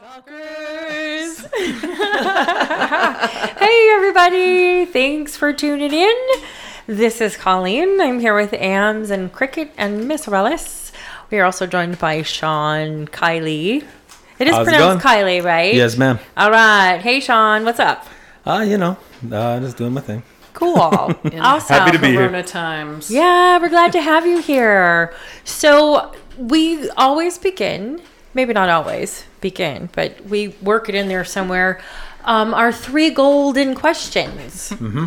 Stalkers. hey, everybody. Thanks for tuning in. This is Colleen. I'm here with Ams and Cricket and Miss Rellis. We are also joined by Sean Keily. It is How's it pronounced going? Keily, right? Yes, ma'am. All right. Hey, Sean. What's up? Uh, you know, uh, just doing my thing. Cool. awesome. Happy to be here. Corona times. Yeah, we're glad to have you here. So we always begin, maybe not always begin, but we work it in there somewhere. Um, our three golden questions. Mm-hmm.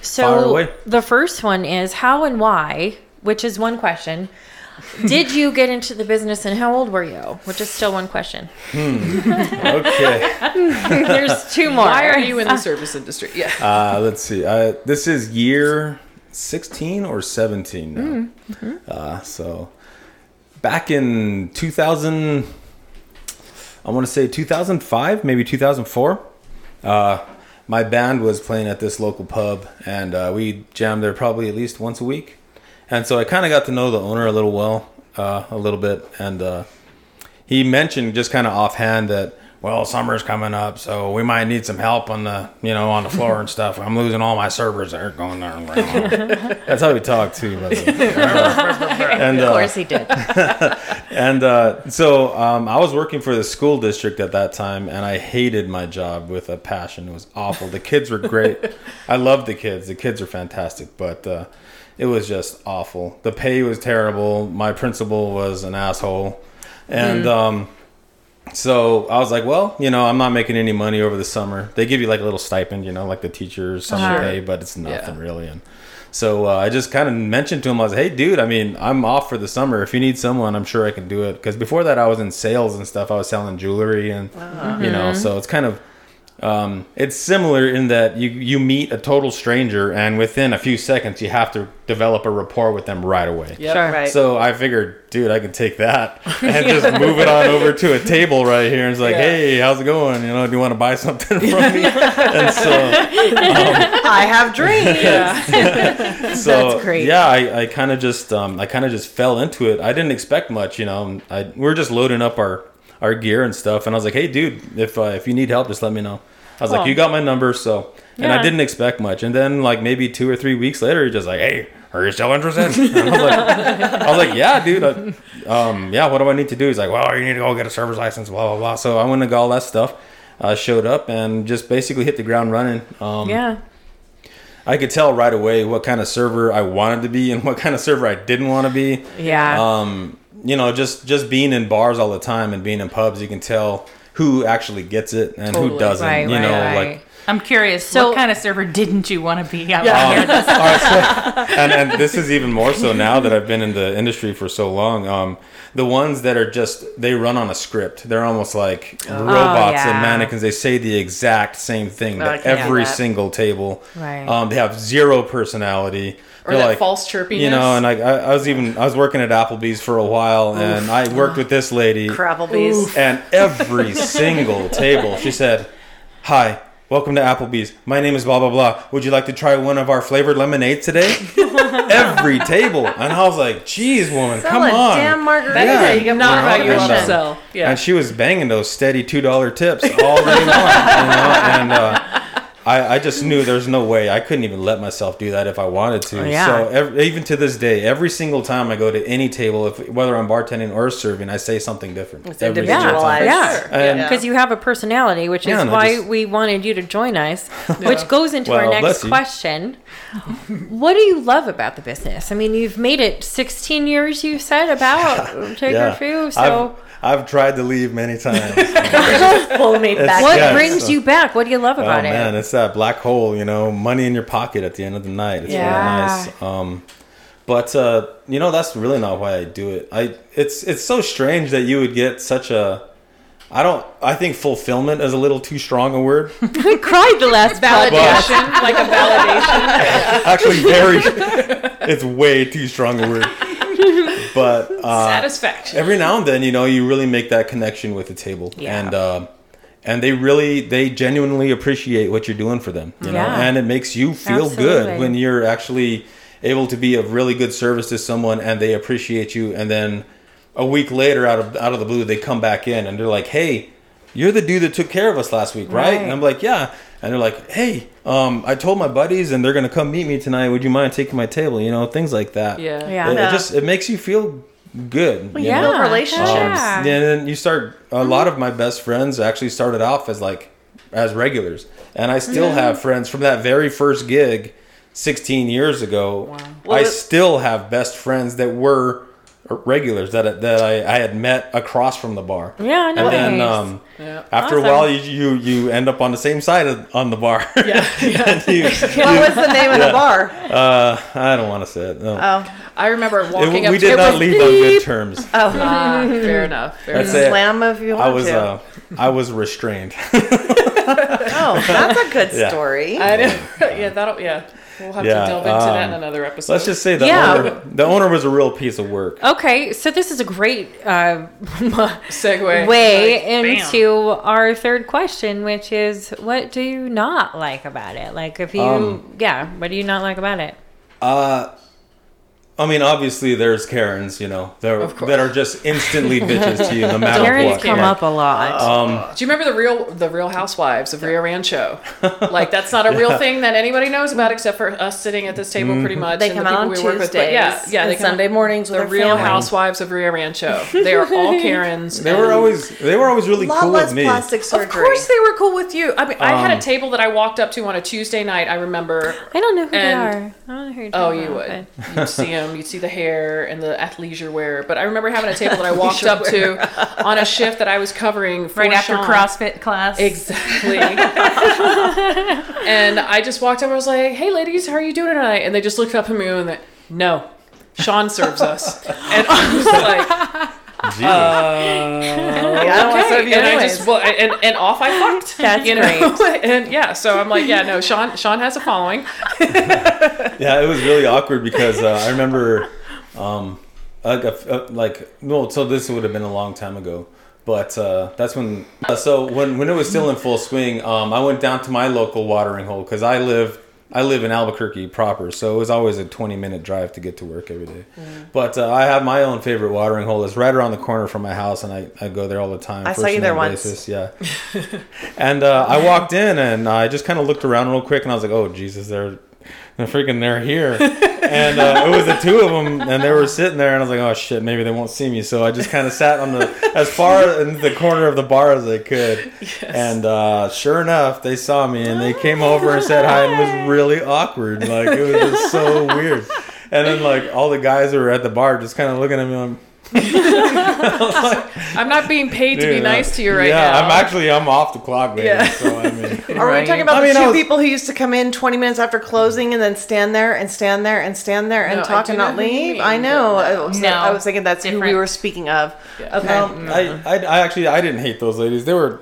So the first one is how and why, which is one question. Did you get into the business and how old were you? Which is still one question. Okay. There's two more. Why are you in the service industry? Yeah. uh, let's see. Uh, this is year 16 or 17 now. Uh, so back in 2000, I want to say 2005, maybe 2004. Uh, my band was playing at this local pub, and uh, we jammed there probably at least once a week. And so I kind of got to know the owner a little well, uh, a little bit, and uh, he mentioned just kind of offhand that well summer's coming up so we might need some help on the you know on the floor and stuff i'm losing all my servers they're going there that's how we talked too by the way. and Of uh, course he did. and uh, so um, I was working for the school district at that time, and I hated my job with a passion. It was awful. The kids were great. I loved the kids. The kids are fantastic, but uh, it was just awful. The pay was terrible. My principal was an asshole, and um, so I was like, well, you know, I'm not making any money over the summer. They give you like a little stipend, you know, like the teacher's summer Sure. Uh-huh. pay, but it's nothing Yeah. really. And so uh, I just kind of mentioned to him, I was, like, hey, dude, I mean, I'm off for the summer. If you need someone, I'm sure I can do it. Because before that, I was in sales and stuff. I was selling jewelry and, uh-huh. you know, mm-hmm. so it's kind of, um, it's similar in that you, you meet a total stranger and within a few seconds, you have to develop a rapport with them right away. Yep. Sure. Right. So I figured, dude, I can take that and just move it on over to a table right here. And it's like, Yeah. hey, how's it going? You know, do you want to buy something from me? and so, I have dreams. Yeah. so That's great. yeah, I, I kind of just, um, I kind of just fell into it. I didn't expect much, you know. I we are just loading up our our gear and stuff, and I was like, hey, dude, if uh, if you need help, just let me know. I was Cool. like, you got my number, so. And Yeah. I didn't expect much, and then like maybe two or three weeks later, he's just like, hey. Are you still interested? And I was like, I was like, yeah, dude. I, um, yeah, what do I need to do? He's like, well, you need to go get a server's license, blah blah blah. So I went and got all that stuff, uh, showed up, and just basically hit the ground running. Um, Yeah. I could tell right away what kind of server I wanted to be and what kind of server I didn't want to be. Yeah. Um, you know, just just being in bars all the time and being in pubs, you can tell who actually gets it and who doesn't. right, you right, know, right. like I'm curious, So- what kind of server didn't you want to be? I Yeah. wanna hear this. all right, so, and and this is even more so now that I've been in the industry for so long. Um, the ones that are just they run on a script. They're almost like robots yeah. and mannequins. They say the exact same thing Oh, to every that. single table. Right. Um, they have zero personality. Or They're that false chirpiness. You know, and I, I, I was even I was working at Applebee's for a while, and I worked with this lady, Crabblebees. and every single table she said, "Hi, welcome to Applebee's. My name is blah blah blah. Would you like to try one of our flavored lemonades today?" every table, and I was like, "Geez, woman, Sell come a on." damn margarita. Yeah. You get not more how you want to sell. Yeah. And she was banging those steady two dollar tips all day long, you know. And uh, I, I just knew there's no way I couldn't even let myself do that if I wanted to. Oh, yeah. So ev even to this day, every single time I go to any table, if whether I'm bartending or serving, I say something different. It's every single individualized. time. Yeah. And- Because you have a personality, which Yeah, is and why just- we wanted you to join us, which goes into our next question. what do you love about the business? I mean, you've made it 16 years, you said, about Take Yeah. a. So, I've, I've tried to leave many times. Pull me back. what yeah, brings so- you back? What do you love about Oh man, it? Man, it's that black hole, you know, money in your pocket at the end of the night. It's Yeah. really nice. Um, but uh, you know, that's really not why I do it. I it's it's so strange that you would get such a. I don't. I think fulfillment is a little too strong a word. I cried the last podcast. validation, like a validation. Actually, very. it's way too strong a word. But uh, Satisfaction. every now and then, you know, you really make that connection with the table, Yeah. and uh, and they really, they genuinely appreciate what you're doing for them, you know, and it makes you feel Absolutely. good when you're actually able to be of really good service to someone, and they appreciate you, and then a week later, out of out of the blue, they come back in and they're like, "Hey, you're the dude that took care of us last week, right? Right. And I'm like, yeah. And they're like, hey, um, I told my buddies and they're gonna come meet me tonight. Would you mind taking my table? You know, things like that. Yeah. Yeah. It, it just it makes you feel good. you yeah. know? relationships. Um, Yeah. and then you start. A lot of my best friends actually started off as like as regulars, and I still have friends from that very first gig, 16 years ago. Well, I it- still have best friends that were regulars that that I, I had met across from the bar. Yeah, I know. And nice. then um, Yeah. after Awesome. a while, you, you you end up on the same side of, on the bar. Yeah. And you- What was the name of the bar? uh, I don't want to say it. No. Oh, I remember It- walking up to we did it not was leave on good terms. oh, Ah, fair enough. Fair enough. it. slam if you want I was to. uh, I was restrained. oh, that's a good Yeah. story. I know. yeah, that'll yeah. We'll have Yeah, to delve into that in um, another episode. Let's just say the Yeah. owner the owner was a real piece of work. Okay, so this is a great uh, segue way Like, into our third question, which is what do you not like about it? Like, if you, Um, yeah, what do you not like about it? Uh I mean, obviously, there's Karens, you know, that are, that are just instantly bitches to you, no matter Karens what. come Like, up a lot. Um, Do you remember the real the Real Housewives of Rio Rancho? Like that's not a real thing that anybody knows about except for us sitting at this table pretty much. They and come the out on we Tuesdays. with. Yeah, yeah, they and come Sunday out- mornings with The Real family. Housewives of Rio Rancho. They are all Karens. they were always they were always really A lot cool less with me. plastic surgery. Of course, they were cool with you. I mean, I had Um, a table that I walked up to on a Tuesday night. I remember. I don't know who they are. I don't know who you're Oh, talking you about, would. You'd see them. Um, you'd see the hair and the athleisure wear. But I remember having a table that I walked up to on a shift that I was covering for right after Sean. CrossFit class. Exactly. and I just walked up. I was like, "Hey, ladies, how are you doing tonight?" And they just looked up at me and they, "No, Sean serves us." And I was like, Jesus. Yeah, I don't want to serve you and I just well, and, and off I fucked. That's you know? and yeah, so I'm like, yeah, no, Sean Sean has a following. yeah, it was really awkward because uh, I remember, um, like, a, a- like no, so this would have been a long time ago, but uh, that's when. Uh, so when when it was still in full swing, um, I went down to my local watering hole because I live. I live in Albuquerque proper, so it was always a 20 minute drive to get to work every day. But uh, I have my own favorite watering hole. It's right around the corner from my house, and I, I go there all the time. I saw you there then once. Yeah. and uh, I walked in, and I just kind of looked around real quick, and I was like, "Oh Jesus, they're they're freaking they're here." and uh, it was the two of them, and they were sitting there, and I was like, "Oh shit, maybe they won't see me." So I just kind of sat on the as far in the corner of the bar as I could, and uh, sure enough, they saw me, and they came over and said hi, and it was really awkward, like it was just so weird. And then like all the guys who were at the bar just kind of looking at me like. I'm not being paid to be Dude, nice to you right yeah, now. I'm actually I'm off the clock, baby. Yeah. So I mean, Are we talking about I the mean, I two was- people who used to come in 20 minutes after closing and then stand there and stand there and stand there and No, talk do and not leave? mean, I know. but I, no. was, No. I was thinking that's who we were speaking of. Yeah. Okay. Um, I, I, I actually I didn't hate those ladies. They were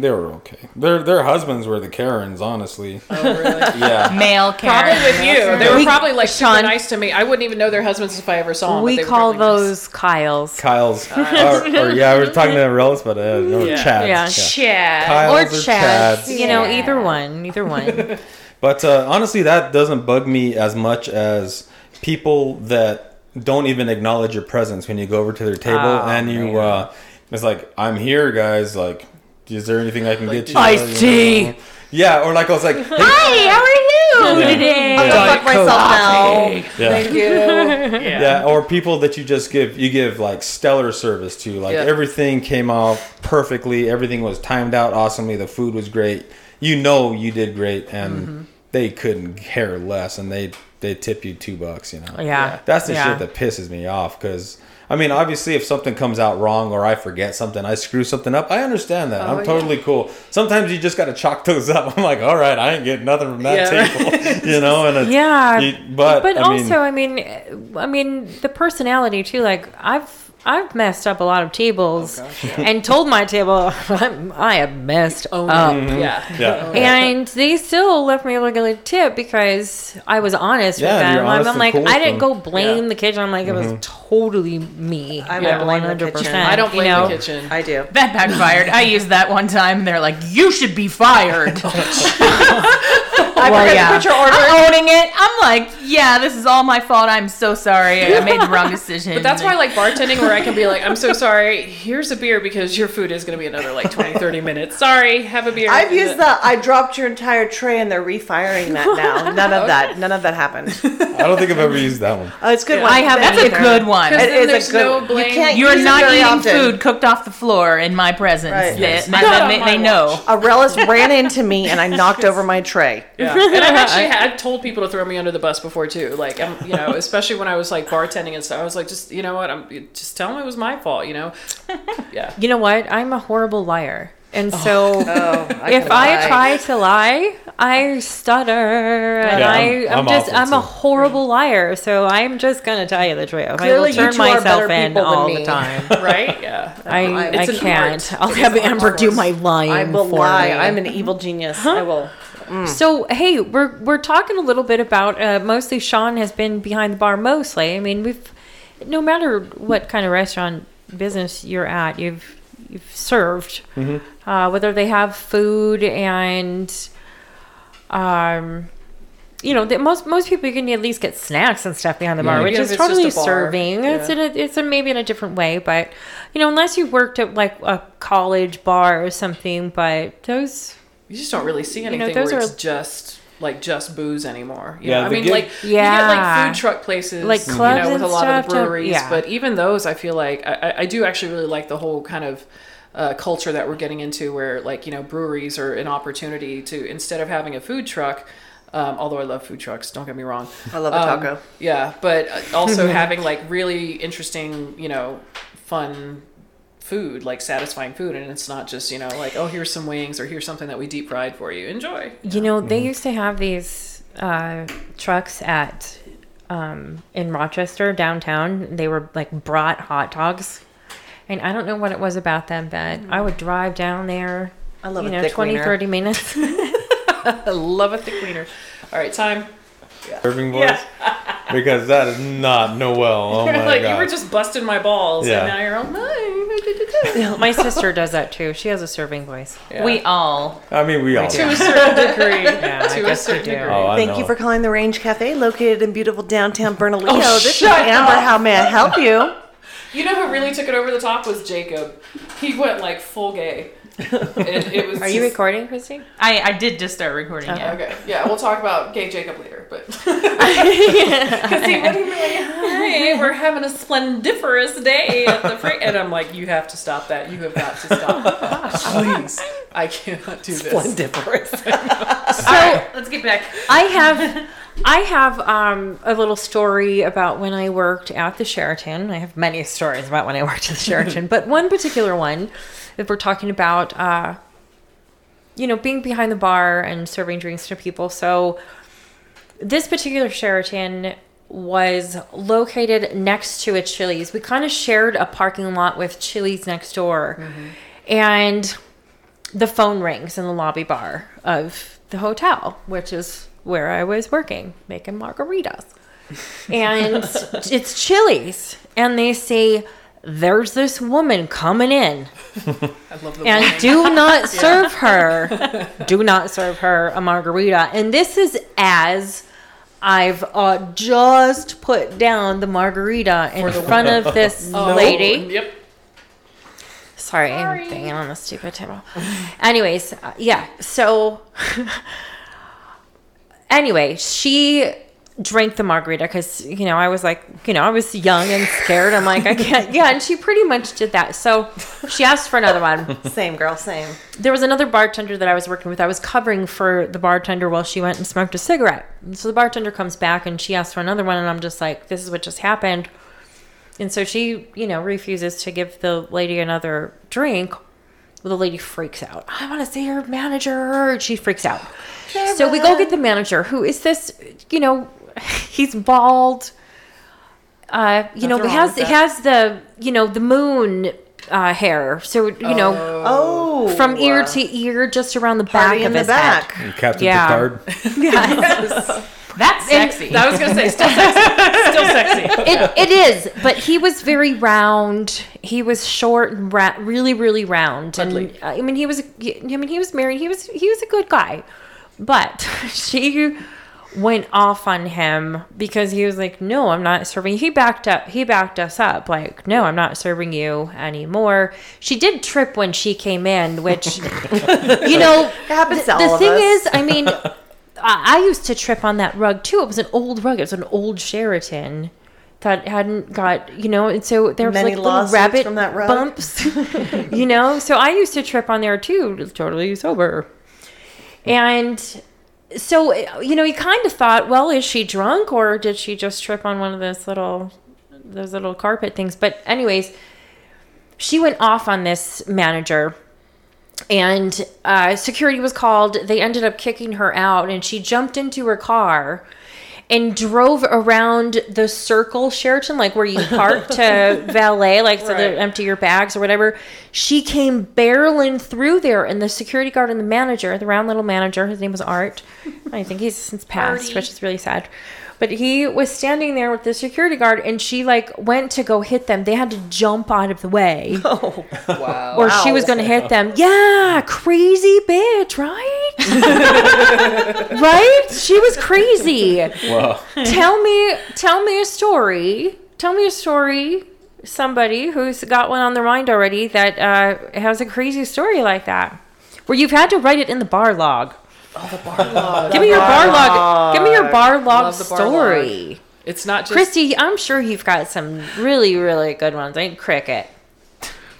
they were okay. Their their husbands were the Karens, honestly. Oh, really? Yeah. Male Karens. Probably with you. They were We- probably like super Sean- nice to me. I wouldn't even know their husbands if I ever saw them. we but they were call probably nice. those Kyles. Kyle's or, or yeah, we were talking to Relics, but uh, no, Yeah. Chads. Yeah. Chad. Kyle's or or Chads. Chads. You know, Yeah. either one. Either one. But uh, honestly, that doesn't bug me as much as people that don't even acknowledge your presence when you go over to their table Oh, and you. man. Uh, it's like I'm here, guys. Like, is there anything I can get you? Iced You tea. know? Yeah, or like I was like, hey, Hi, how are you Yeah. today? I'm gonna fuck myself now. yeah. Thank you. Yeah, or people that you just give you give like stellar service to. Like Yeah. everything came out perfectly, everything was timed out awesomely, the food was great. You know you did great and Mm-hmm. they couldn't care less and they they tip you 2 bucks, you know. Yeah. That's the Yeah. shit that pisses me off cuz I mean, obviously, if something comes out wrong or I forget something, I screw something up. I understand that. Oh, I'm totally cool. Sometimes you just got to chalk those up. I'm like, all right, I ain't getting nothing from that Yeah. table, you know. And it's, Yeah, you- but but I mean, also, I mean, I mean, the personality too. Like I've I've messed up a lot of tables and told my table I'm, I have messed Own up. it. Mm-hmm. Yeah. yeah. And they still left me a little tip because I was honest Yeah, with them. you're I'm, honest I'm like, cool I didn't go blame Yeah. the kitchen. I'm like, it was mm-hmm. totally me. I Yeah, would blame the kitchen. I don't blame you know? the kitchen. I do. That backfired. I used that one time. and They're like, "You should be fired." I well, forgot yeah. to put your order. I'm owning it. I'm like, yeah, this is all my fault. I'm so sorry. I made the wrong decision. But that's why I like bartending where I can be like, I'm so sorry, here's a beer because your food is going to be another like 20, 30 minutes. Sorry, have a beer. I've used that. I dropped your entire tray and they're refiring that now. None of that. None of that happened. I don't think I've ever used that one. Oh, it's a good Yeah. one. I have. That's a good one. Because It a there's good- no you blame. can't- You are use it not very eating often. food cooked off the floor in my presence. Right. They, Yes. they, they- they know. watch. Ran into me and I knocked over my tray. Yeah, and I've actually had told people to throw me under the bus before too. Like, I'm, you know, especially when I was like bartending and stuff. I was like, just you know what, I'm just tell them it was my fault. You know, yeah. You know what? I'm a horrible liar. And so Oh, oh if can I try to lie, I stutter and Yeah, I, I'm- I'm, I'm just I'm a horrible liar. So I'm just gonna tell you the truth. Clearly I you will turn two are myself better in people than all me. the time. Right? Yeah. I, I It's an can't. art. I'll It have Amber do my lying I will for lie. me. I'm an evil genius. I will. So hey, we're we're talking a little bit about uh, mostly Sean has been behind the bar mostly. I mean, we've no matter what kind of restaurant business you're at, you've you've served, uh, whether they have food and um. You know, the, most most people you can at least get snacks and stuff behind the bar, Yeah. which is if totally a bar. serving. It's in a, it's a, maybe in a different way, but you know, unless you worked at like a college bar or something, but those You just don't really see know, anything those where are- it's just like just booze anymore. You Yeah, know? I mean, gig- like you get Yeah. like food truck places, Like you clubs know, with a and lot of the stuff, breweries. yeah. But even those, I feel like I, I- I do actually really like the whole kind of. Uh, culture that we're getting into where like you know breweries are an opportunity to instead of having a food truck um, although i love food trucks don't get me wrong I love a Um, taco. yeah, but uh, also having like really interesting, you know, fun food, like satisfying food, and it's not just you know like oh here's some wings or here's something that we deep fried for you. Enjoy. You know, they used to have these uh, trucks at um, in Rochester downtown. They were like brought hot dogs, and I don't know what it was about them, but I would drive down there. I love you a know, thick 20, wiener. 30 minutes. I love a thick wiener. All right, time. Serving voice? Because that is not Noel. Oh my like god. you were just busting my balls, Yeah. and now you're all mine. My sister does that too. She has a serving voice. We all. I mean, we all. to a certain degree. Yeah, to a guess certain degree. Oh, I Thank know. you for calling the Range Cafe, located in beautiful downtown Bernalillo. Oh, this is shut Amber. up. How may I help you? You know who really took it over the top was Jacob. He went like full gay. And it was Are you just- recording, Christy? I, I did just start recording. Yeah. Okay, yeah, we'll talk about gay Jacob later, but because he wouldn't really. Hey, we're having a splendiferous day at the free, and I'm like, you have to stop that. You have got to stop, please. I cannot do this. Splendiferous. So Let's get back. I have I have um, a little story about when I worked at the Sheraton. I have many stories about when I worked at the Sheraton, but one particular one that we're talking about, uh, you know, being behind the bar and serving drinks to people. So this particular Sheraton was located next to a Chili's. We kind of shared a parking lot with Chili's next door, and the phone rings in the lobby bar of the hotel, which is where I was working, making margaritas. And it's Chili's. And they say, There's this woman coming in. I love the And do not serve her. Do not serve her a margarita. And this is as I've uh, just put down the margarita in front of this lady. Yep. Sorry, I'm banging on the stupid table. Anyways, uh, yeah. So, anyway, she drank the margarita because you know I was like, you know, I was young and scared. I'm like, I can't. Yeah, and she pretty much did that. So she asked for another one. Same girl, same. There was another bartender that I was working with. I was covering for the bartender while she went and smoked a cigarette. And so the bartender comes back and she asks for another one, and I'm just like, this is what just happened. And so she, you know, refuses to give the lady another drink. Well, the lady freaks out. I want to see her manager. She freaks out. So we go get the manager. Who is this? You know, he's bald. Uh, you know, Nothing he has he has the you know the moon uh, hair. So you know, Oh, from ear to ear, just around the party back in of the his back. head. Captain Yeah. Picard. Yes. That's sexy. I was gonna say still sexy. Still sexy. it, it is, but he was very round. He was short and ra- really, really round. And Dudley. uh, I mean, he was. I mean, he was married. He was. He was a good guy, but she went off on him because he was like, "No, I'm not serving." He backed up. He backed us up. Like, "No, I'm not serving you anymore." She did trip when she came in, which you know happens to the, all the of thing is, I mean, I, I used to trip on that rug too. It was an old rug. It was an old Sheraton that hadn't got you know, and so there was Many like little rabbit from that rug. bumps, you know. So I used to trip on there too, just totally sober, and so you know, you kind of thought, well, is she drunk or did she just trip on one of those little those little carpet things? But anyways, she went off on this manager and uh, security was called. They ended up kicking her out, and she jumped into her car and drove around the circle Sheraton, like where you park to valet, like so Right. to empty your bags or whatever. She came barreling through there, and the security guard and the manager, the round little manager, his name was Art. I think he's since passed, Artie. which is really sad. But he was standing there with the security guard, and she like went to go hit them. They had to jump out of the way Wow. or she was going to hit them. Yeah, crazy bitch, right? right? She was crazy. Wow. Tell me, tell me a story. Tell me a story. Somebody who's got one on their mind already that uh, has a crazy story like that, where you've had to write it in the bar log. Oh, the bar log. Give me your bar log. Give me your bar log Love the bar story. It's not just Christy, I'm sure you've got some really, really good ones. Ain't cricket.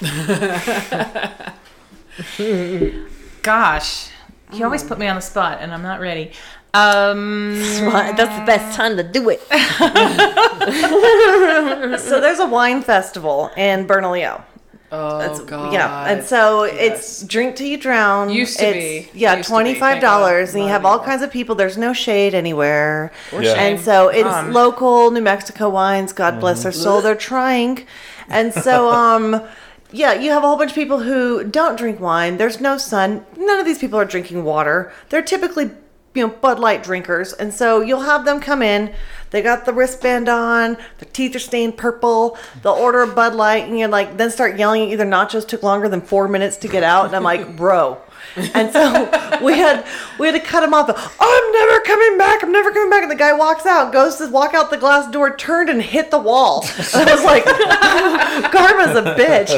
Gosh, you always put me on the spot, and I'm not ready. Um, That's the best time to do it. So there's a wine festival in Bernalillo. Oh That's, god. Yeah, and so Yes. it's drink till you drown. Used to it's, be. Yeah, Used to be, twenty thank five God. dollars, and you have all kinds of people. There's no shade anywhere, Yeah. and so it's Um, local New Mexico wines. God bless their soul. They're trying, and so um. Yeah, you have a whole bunch of people who don't drink wine. There's no sun. None of these people are drinking water. They're typically, you know, Bud Light drinkers. And so you'll have them come in. They got the wristband on. Their teeth are stained purple. They'll order a Bud Light, and you're like, then start yelling at you. Their nachos took longer than four minutes to get out. And I'm like, bro. And so we had we had to cut him off. I'm never coming back. I'm never coming back. And the guy walks out, goes to walk out the glass door, turned and hit the wall. And I was like, Karma's a bitch.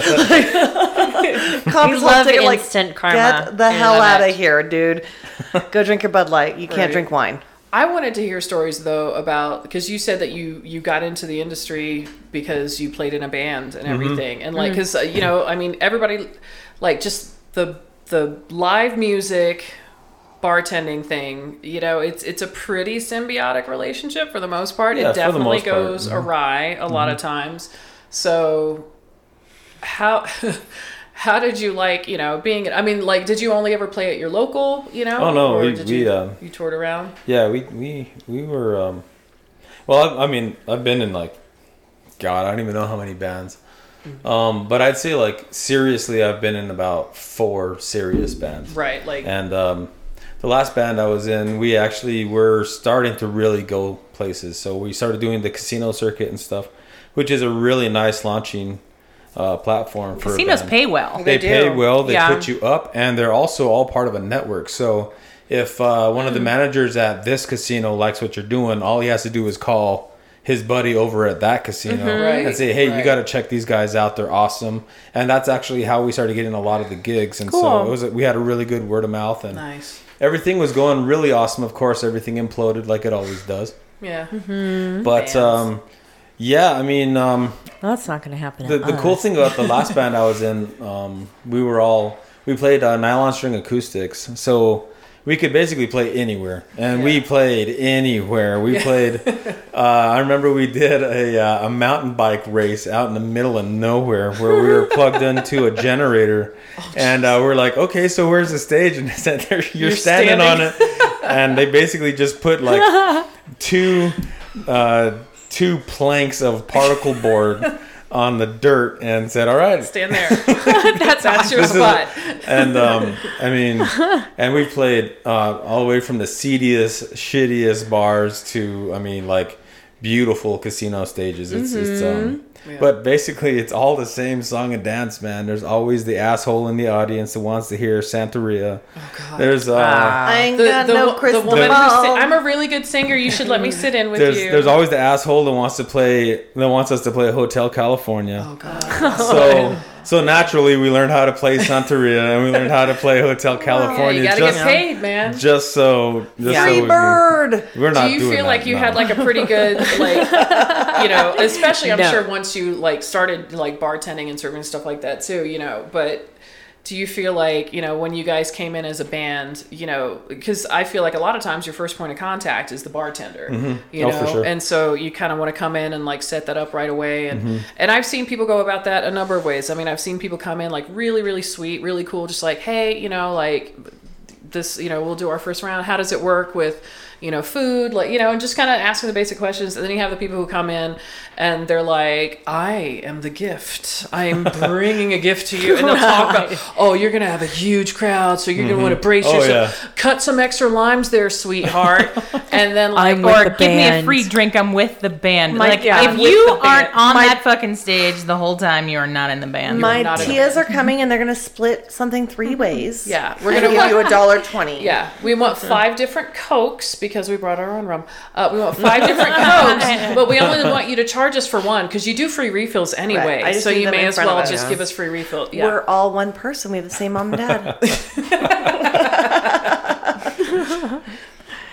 Cops We love will take it, like, instant karma. Get the We hell out it. of here, dude. Go drink your Bud Light. You can't Right. drink wine. I wanted to hear stories though about because you said that you you got into the industry because you played in a band and everything, and like because uh, you know I mean everybody like just the the live music bartending thing you know it's it's a pretty symbiotic relationship for the most part Yeah, it definitely part, goes mhm. awry a lot of times so how how did you like you know being i mean like did you only ever play at your local you know Oh, no, we- did we, you, um, you toured around Yeah, we we we were. Um, well, I, I mean, I've been in like, God, I don't even know how many bands. Um, but I'd say like seriously, I've been in about four serious bands. right like And um, the last band I was in, we actually were starting to really go places. So we started doing the casino circuit and stuff, which is a really nice launching uh, platform for a casinos pay well. they, They pay well they Yeah. put you up and they're also all part of a network so if uh, one of the managers at this casino likes what you're doing all he has to do is call his buddy over at that casino Right, and say hey you got to check these guys out. They're awesome. And that's actually how we started getting a lot of the gigs. And so it was we had a really good word of mouth and nice. everything was going really awesome. Of course everything imploded like it always does. Yeah. But um yeah i mean um That's not going to happen. the, the cool thing about the last band I was in, um, we were all we played uh, nylon string acoustics, so we could basically play anywhere, and we played anywhere. We played. uh, I remember we did a, uh, a mountain bike race out in the middle of nowhere where we were plugged into a generator, Oh, and uh, we're like, okay, so where's the stage? And they said, you're, You're standing, on it, and they basically just put like two uh, two planks of particle board on the dirt and said, "All right." stand there that's, that's your is- spot And um, I mean, and we played uh, all the way from the seediest, shittiest bars to, I mean, like beautiful casino stages. It's, it's um, But basically, it's all the same song and dance, man. There's always the asshole in the audience that wants to hear Santeria. Oh God. There's uh, I ain't The, got the, no wo- the crystal woman who ball. sing, I'm a really good singer. You should let me sit in with there's you. there's always the asshole that wants to play that wants us to play Hotel California. oh God. So so naturally, we learned how to play Santeria and we learned how to play Hotel Yeah, California. you gotta just, get paid, man. just so just Yeah. so Free bird. We're not Do you doing feel that, like you no. had like a pretty good like you know, especially I'm No. sure once you like started like bartending and serving stuff like that too, you know, but do you feel like, you know, when you guys came in as a band, you know, because I feel like a lot of times your first point of contact is the bartender, you Oh, know, sure. and so you kind of want to come in and like set that up right away. And, Mm-hmm. and I've seen people go about that a number of ways. I mean, I've seen people come in like really, really sweet, really cool, just like, hey, you know, like this, you know, we'll do our first round. How does it work with, you know, food, like, you know, and just kind of asking the basic questions. And then you have the people who come in and they're like, I am the gift. I'm bringing a gift to you. And they'll talk about, oh, you're going to have a huge crowd. So you're going to mm-hmm. want to brace Oh, yourself. Cut some extra limes there, sweetheart. and then, like, I'm Or the give me a free drink. I'm with the band. My- like yeah, if you aren't on My- that fucking stage the whole time, you are not in the band. My not a tias are coming and they're gonna split something three ways. Yeah, we're We're gonna gonna give you a dollar twenty. Yeah, we want five different cokes because we brought our own rum. Uh, we want five different cokes, but we only want you to charge us for one because you do free refills anyway. I just so you may as well just give us free refill. Yeah. We're all one person. We have the same mom and dad.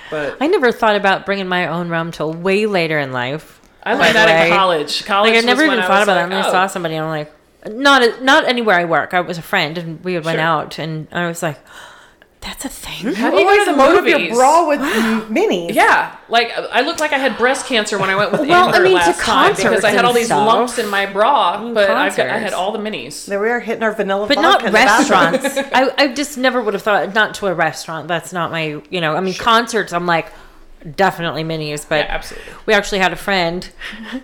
but I never thought about bringing my own rum till way later in life. I learned that in college. College. Like I never when even I thought about like, that. And I oh. saw somebody, and I'm like, not not anywhere I work. I was a friend, and we went Sure. out, and I was like, that's a thing. How do you Always go to the load up your movies? bra with minis. Yeah, like I looked like I had breast cancer when I went with Well, I Amber mean, to last time because I had all these stuff. lumps in my bra, but I've got, I had all the minis. There we are hitting our vanilla But not in restaurants. I, I just never would have thought not to a restaurant. That's not my you know. I mean concerts. I'm like definitely minis, but Yeah, absolutely. we actually had a friend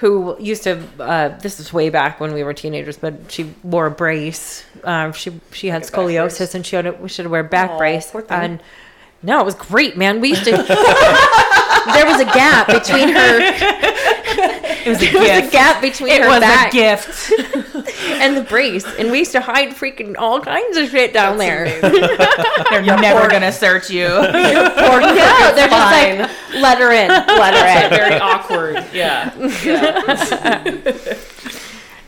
who used to. Uh, this is way back when we were teenagers, but she wore a brace. Um, she she had scoliosis, and she had we should wear a back Aw, brace. And no, it was great, man. We used to. there was a gap between her. it was a There was a gift. gap between It her was back a gift. and the brace, and we used to hide freaking all kinds of shit down there. They're never gonna search you. Or no, they're just like, let her in, let her in. Very awkward. Yeah. yeah.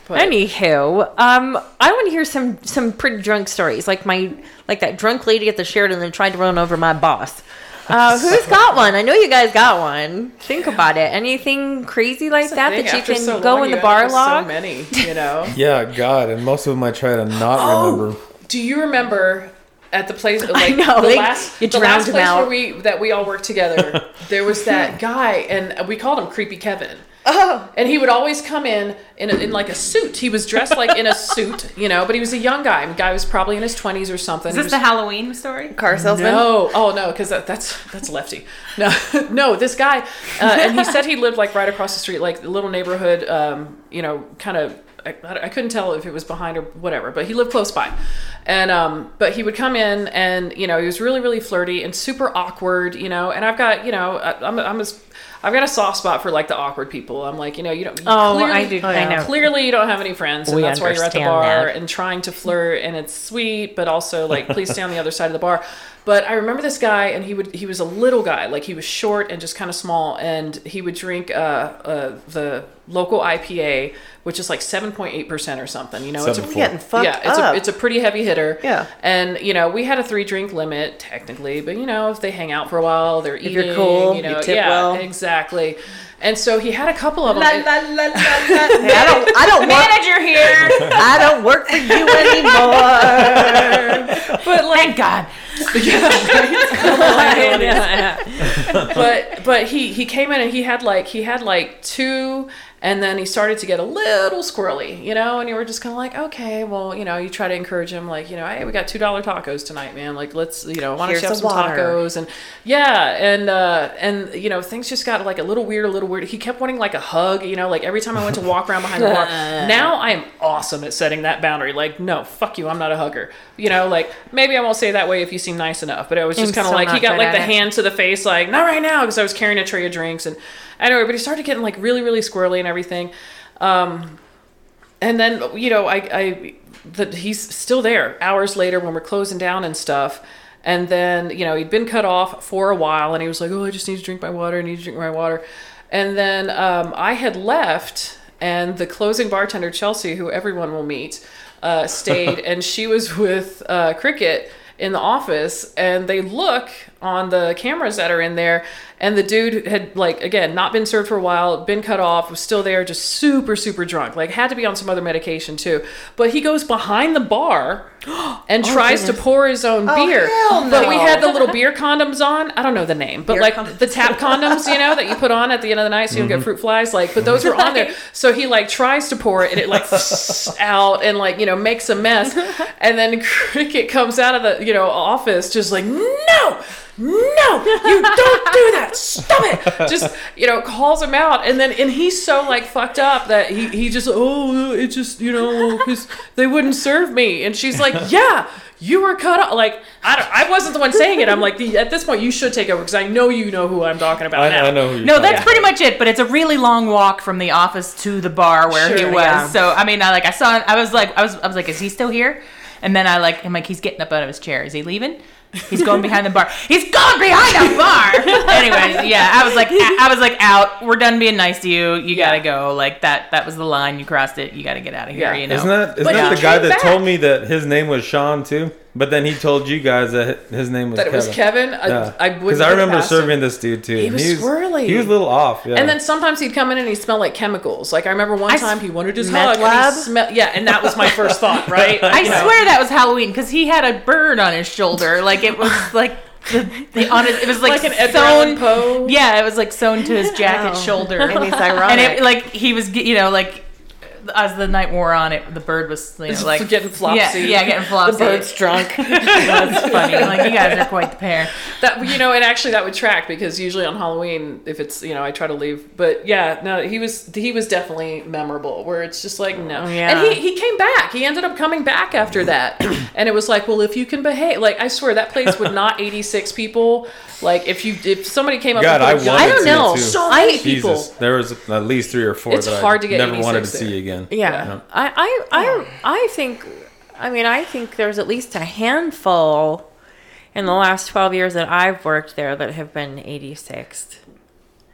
But- Anywho, um, I want to hear some some pretty drunk stories, like my like that drunk lady at the Sheraton that tried to run over my boss. Uh, who's got one? I know you guys got one. Think about it. Anything crazy like that thing, that you after can so go long, in the you bar have log? So many, you know. Yeah, God, and most of them I try to not Oh, remember. Do you remember at the place like know, the they- last you the last place out. where we that we all worked together? there was that guy, and we called him Creepy Kevin. Oh, And he would always come in in, a, in like a suit. He was dressed like in a suit, you know, but he was a young guy. The guy was probably in his twenties or something. Is He this was- the Halloween story? car salesman. no, oh no, because that, that's that's lefty. No, no, this guy, uh, and he said he lived like right across the street, like a little neighborhood. Um, you know, kind of. I, I couldn't tell if it was behind or whatever, but he lived close by, and um, but he would come in and you know he was really really flirty and super awkward, you know. And I've got you know I, I'm I'm as I've got a soft spot for like the awkward people. I'm like you know you don't. you Oh, clearly- I do. I know. Clearly, you don't have any friends, and We that's why you're at the bar that. and trying to flirt, and it's sweet, but also like, please stay on the other side of the bar. But I remember this guy, and he would he was a little guy, like he was short and just kind of small, and he would drink uh, uh, the local IPA, which is like seven point eight percent or something. You know, it's a, Seven We're getting fucked yeah, it's up. a it's a pretty heavy hitter. Yeah. and you know we had a three drink limit technically, but you know if they hang out for a while, they're If you're cool, you know, you tip yeah, well. exactly. And so he had a couple of them. La, la, la, la, la. Hey, I don't. I don't work. Manager here. I don't work for you anymore. but like Thank God. Yeah. but but he he came in and he had like he had like two and then he started to get a little squirrely you know and you were just kind of like okay well you know you try to encourage him like you know hey we got two dollar tacos tonight man. Like let's you know why don't Here's you have some water. tacos? And yeah and uh and you know things just got like a little weird a little weird. He kept wanting like a hug you know like every time i went to walk around behind the bar. Now i am awesome at setting that boundary. Like no fuck you i'm not a hugger. You know like maybe i won't say that way if you seem nice enough but it was just kind of like he got like the hand to the face like not right now because i was carrying a tray of drinks and anyway but he started getting like really really squirrely and everything Um, and then you know, I, I that he's still there hours later when we're closing down and stuff. And then you know he'd been cut off for a while, and he was like, "Oh, I just need to drink my water. I need to drink my water." And then um, I had left, and the closing bartender Chelsea, who everyone will meet, uh, stayed, and she was with uh, Cricket in the office, and they look on the cameras that are in there, and the dude had like again not been served for a while, been cut off, was still there, just super super drunk, like had to be on some other medication too. But he goes behind the bar and oh, tries to pour his own oh, beer. hell But we had the little beer condoms on. I don't don't know the name, but Beer like condoms. the tap condoms, you know, that you put on at the end of the night so you don't get mm-hmm. fruit flies. Like, but those were on there. So he like tries to pour it and it like out and like, you know, makes a mess. And then Cricket comes out of the, you know, office just like, no, no, you don't do that. Stop it. Just, you know, calls him out. And then, and he's so like fucked up that he, he just, oh, it just, you know, because they wouldn't serve me. And she's like, yeah, you were cut off. Like, I, don't, I wasn't the one saying it. I'm like, at this point, you should take over because I know you know who I'm talking about I, now. I know No, that's about. pretty much it. But it's a really long walk from the office to the bar where he was. yeah. So I mean, I like I saw. I was like, I was, I was like, is he still here? And then I like, I'm like, he's getting up out of his chair. Is he leaving? He's going behind the bar. He's going behind the bar. Anyways, yeah, I was like, I was like, out. We're done being nice to you. You gotta go. Like that. That was the line. You crossed it. You gotta get out of here. Yeah. You know. Isn't that isn't But that the guy came that back. told me that his name was Sean too? But then he told you guys that his name was that it Kevin. was Kevin. I, Yeah, I because I put remember past him. serving this dude too. He and was swirly. He was a little off. Yeah. And then sometimes he'd come in and he smelled like chemicals. Like I remember one I time he wanted his Meth hug. lab? And he smell, yeah, and that was my first thought, right? I You know. swear that was Halloween because he had a bird on his shoulder. Like it was like the, the on his, it was like, Like an Edgar sewn. Allan Poe. Yeah, it was like sewn to his jacket Oh. shoulder. Maybe it's and ironic. it like he was you know like as the night wore on it the bird was you know, like getting flopsy. yeah yeah getting the flopsy bird's drunk. that's funny like you guys are quite the pair That you know, and actually that would track because usually on Halloween, if it's you know, I try to leave. But yeah, no, he was he was definitely memorable. Where it's just like no, yeah. and he he came back. He ended up coming back after that, and it was like, well, if you can behave, like I swear that place would not eighty six people. Like if you if somebody came up, God, and I put a gun- wanted I don't know. so I- many people. There was at least three or four It's that hard I to get never wanted to 86 see there. Again. Yeah. Yeah. I, I, I, I think, I mean, I think there's at least a handful in the last 12 years that I've worked there that have been 86th.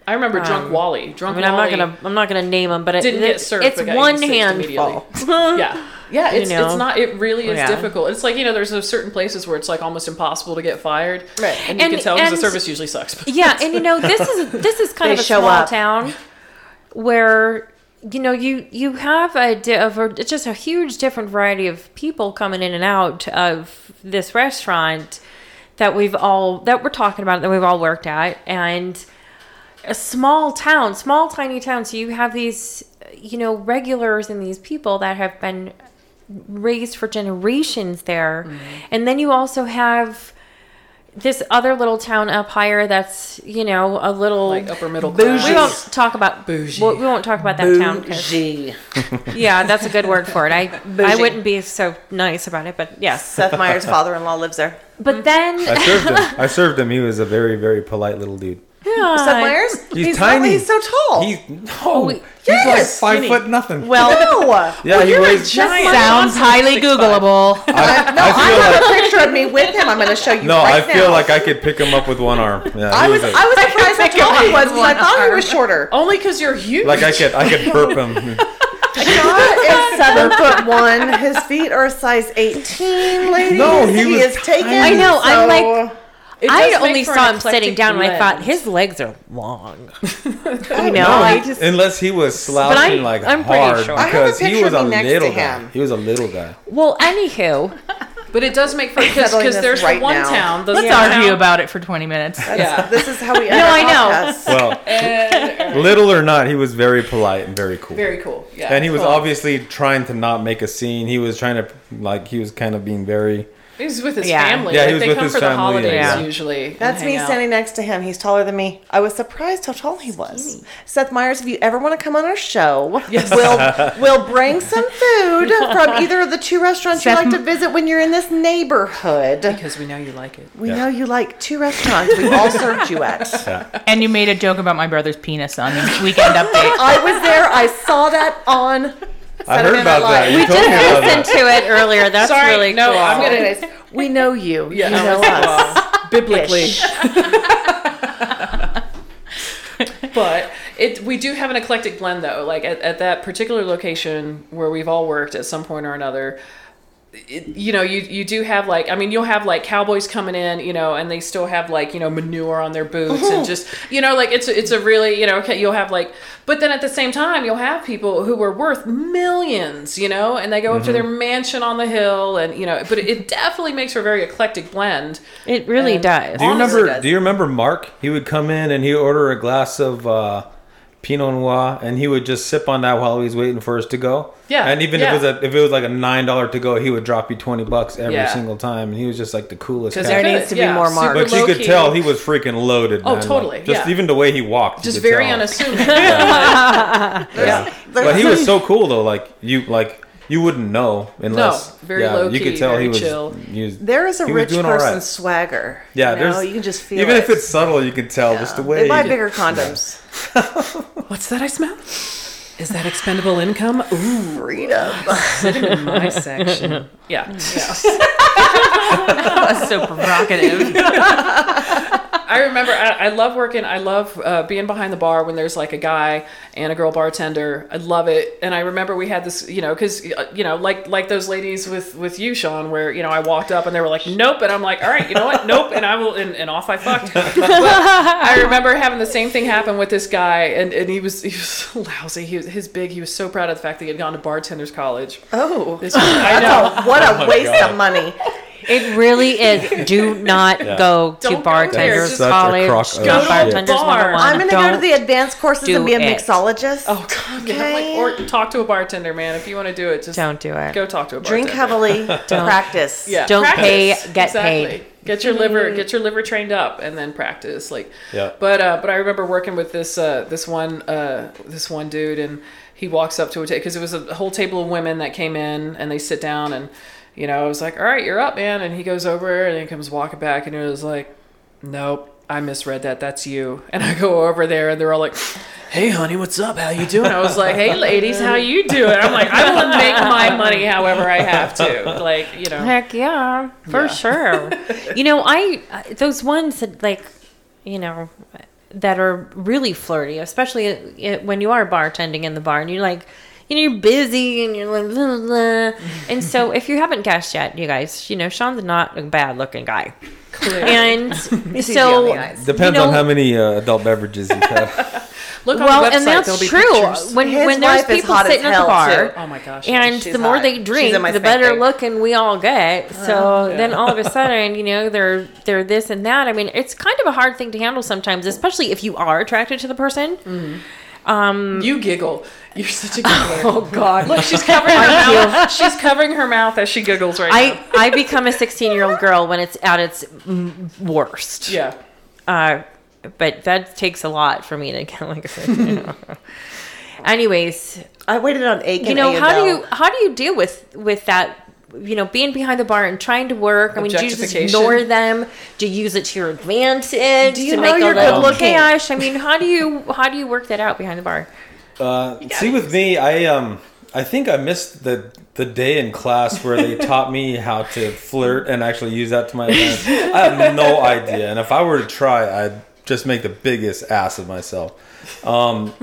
I remember drunk Um, Wally. I Drunk mean, I'm not gonna, I'm not gonna name them, but it, didn't it- get served. it's one 86 handful. yeah, yeah. It's, know? it's not. It really is Yeah. difficult. It's like you know, there's those certain places where it's like almost impossible to get fired, Right. And you can tell because the service usually sucks. yeah, and you know, this is this is kind of a show small up. town where you know you you have a, di- of a just a huge different variety of people coming in and out of this restaurant that we've all that we're talking about that we've all worked at. And a small town small tiny town so you have these you know regulars and these people that have been raised for generations there. Mm-hmm. And then you also have this other little town up higher that's you know a little like upper middle class. we won't talk about Bougie. well, we won't talk about that town. Bougie. yeah that's a good word for it i i wouldn't be so nice about it but yes Seth Meyers' father-in-law lives there. but then I served him. I served him. He was a very, very polite little dude. Yeah, Seth Meyers? He's not- tiny. he's so tall. Oh, he's no. we- he's Yes, like five skinny. foot nothing. well no. yeah, he weighs. giant. sounds highly 6'5". googleable I, No, I I have like a picture of me with him. I'm going to show you no. right I feel now. like I could pick him up with one arm. Yeah, I he was a- I was surprised how tall he was because I thought he was shorter. Only because you're huge. like I could I could burp him. Scott is seven foot one. His feet are a size eighteen, ladies. No, he was is taken. I know, I'm like- It I only saw him sitting eclectic down and I thought his legs are long. you know, No, I just unless he was slouching I'm- like I'm hard sure. I have a because he picture was a next little to guy. him. He was a little guy. well. Anywho, But it does make for because there's right one now. town. The let's town- argue about it for 20 minutes Yeah. This is how we. No, end our I know. podcast. Well, little or not, he was very polite and very cool. very cool. Yeah. and he was obviously trying to not make a scene. He was trying to like he was kind of being very. He was with his Yeah. family. Yeah, he was they with come his for the family, holidays yeah. usually. That's me out. standing next to him. He's taller than me. I was surprised how tall he was. Seth Meyers, if you ever want to come on our show, we'll we'll bring some food from either of the two restaurants Seth- you like to visit when you're in this neighborhood, Because we know you like it. we Yeah. know you like two restaurants we all served you at. Yeah. And you made a joke about my brother's penis on the weekend update. I was there. I saw that on. I heard about that. You We told did me about listen that. to it earlier. That's Sorry, really no, cool. I'm gonna- we know you. Yeah, you know us. biblically. But it we do have an eclectic blend though like at, at that particular location where we've all worked at some point or another it, you know you you do have like i mean you'll have like cowboys coming in you know and they still have like you know manure on their boots and just you know like it's a- it's a really you know okay you'll have like but then at the same time you'll have people who are worth millions you know and they go up to their mansion on the hill and you know but it, it definitely makes for a very eclectic blend It really And- does. Do you remember? does. Do you remember Mark? He would come in and he would order a glass of uh, Pinot Noir, and he would just sip on that while he was waiting for us to go. Yeah, And even yeah. if it was a, if it was like a nine dollar to go, he would drop you twenty bucks every Yeah. single time, and he was just like the coolest. because guy. There needs to be more Mark. But you could tell he was freaking loaded. Oh, man. Like, totally, just yeah. even the way he walked. just very tell. unassuming Yeah. But he was so cool though. Like you, like you wouldn't know unless. very yeah, low You could tell very he was. chill. He was There is a rich person right. swagger. Yeah, you know? there's you can just feel even it. if it's subtle, you can tell just the way. they buy bigger condoms. What's that I smell? Is that expendable income? Ooh, Freedom. sitting in my section. Yeah, yeah. That's so provocative. I remember. I, I love working. I love uh, being behind the bar when there's like a guy and a girl bartender. I love it. And I remember we had this, you know, because you know, like like those ladies with with you, Sean, where you know I walked up and they were like, "Nope," and I'm like, "All right, you know what? Nope," and I will, and, and off I fucked. But I remember having the same thing happen with this guy, and, and he was he was so lousy. He was his big. He was so proud of the fact that he had gone to bartenders college. Oh, This I know. what a my waste God. of money. It really is. Do not Yeah. go to Don't go bartenders It's such a college. crock of Not bartenders bar. I'm going to go to the advanced courses and be a it. mixologist. Oh God, yeah, Okay. like, or talk to a bartender, man. If you want to do it, just Don't do it. go talk to a bartender. Drink heavily, to practice. Yeah, Don't pay, get exactly. paid. Get your liver, get your liver trained up, and then practice. Like, Yeah. But uh, but I remember working with this uh, this one uh, this one dude, and he walks up to a table because it was a whole table of women that came in, and they sit down, and you know I was like, all right, you're up, man, and he goes over and he comes walking back, and it was like, nope. I misread that. That's you. And I go over there, and they're all like, "Hey, honey, what's up? How you doing?" I was like, "Hey, ladies, how you doing?" I'm like, "I will make my money however I have to." Like, you know, Heck yeah, for Yeah. sure. you know, I I- those ones that like, you know, that are really flirty, especially uh, when you are bartending in the bar and you're like, you know, you're busy and you're like, blah, blah. and so if you haven't guessed yet, you guys, you know, Sean's not a bad looking guy, and so on the eyes. Depends you know, on how many uh, adult beverages you've had. look on well, the website. and that's true. pictures. When His when there's people hot sitting at the bar, too. Oh my gosh. and She's the more hot. they drink, the better bank. looking we all get. So then all of a sudden, you know, they're they're this and that. I mean, it's kind of a hard thing to handle sometimes, especially if you are attracted to the person. Um, You giggle. You're such a giggler. oh God, Look, she's covering her mouth. She's covering her mouth as she giggles right I I become a 16 year old girl when it's at its worst. Yeah. Uh, but that takes a lot for me to get like. You know. Anyways, I waited on Aiken. you know how do you how do you deal with with that you know being behind the bar and trying to work i mean do you just ignore them do you use it to your advantage Do you to know make you're good looking? cash i mean how do you how do you work that out behind the bar Uh, see, with me, I um, I think I missed the the day in class where they taught me how to flirt and actually use that to my advantage. I have no idea, and if I were to try, I'd just make the biggest ass of myself. Um,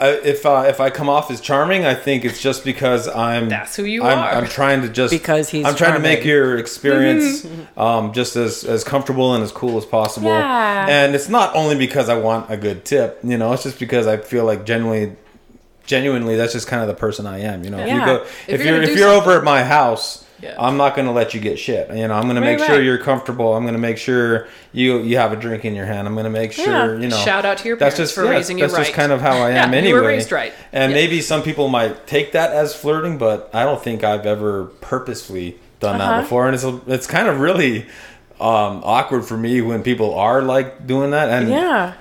I, if uh, if I come off as charming, I think it's just because I'm That's who you I'm, are. I'm trying to just Because he's I'm trying to make your experience um, just as as comfortable and as cool as possible. Yeah. And it's not only because I want a good tip, you know, it's just because I feel like genuinely genuinely that's just kind of the person I am, you know. If you go If if, you're you're if you're over at my house, Yeah. I'm not going to let you get shit. You know, I'm going to Right, make sure right. you're comfortable. I'm going to make sure you you have a drink in your hand. I'm going to make sure, Yeah. you know. Shout out to your that's just for yeah, raising you that's right. just kind of how I am anyway. you were raised right. And maybe some people might take that as flirting, but I don't think I've ever purposefully done Uh-huh. that before. And it's a, it's kind of really um, awkward for me when people are like doing that. And yeah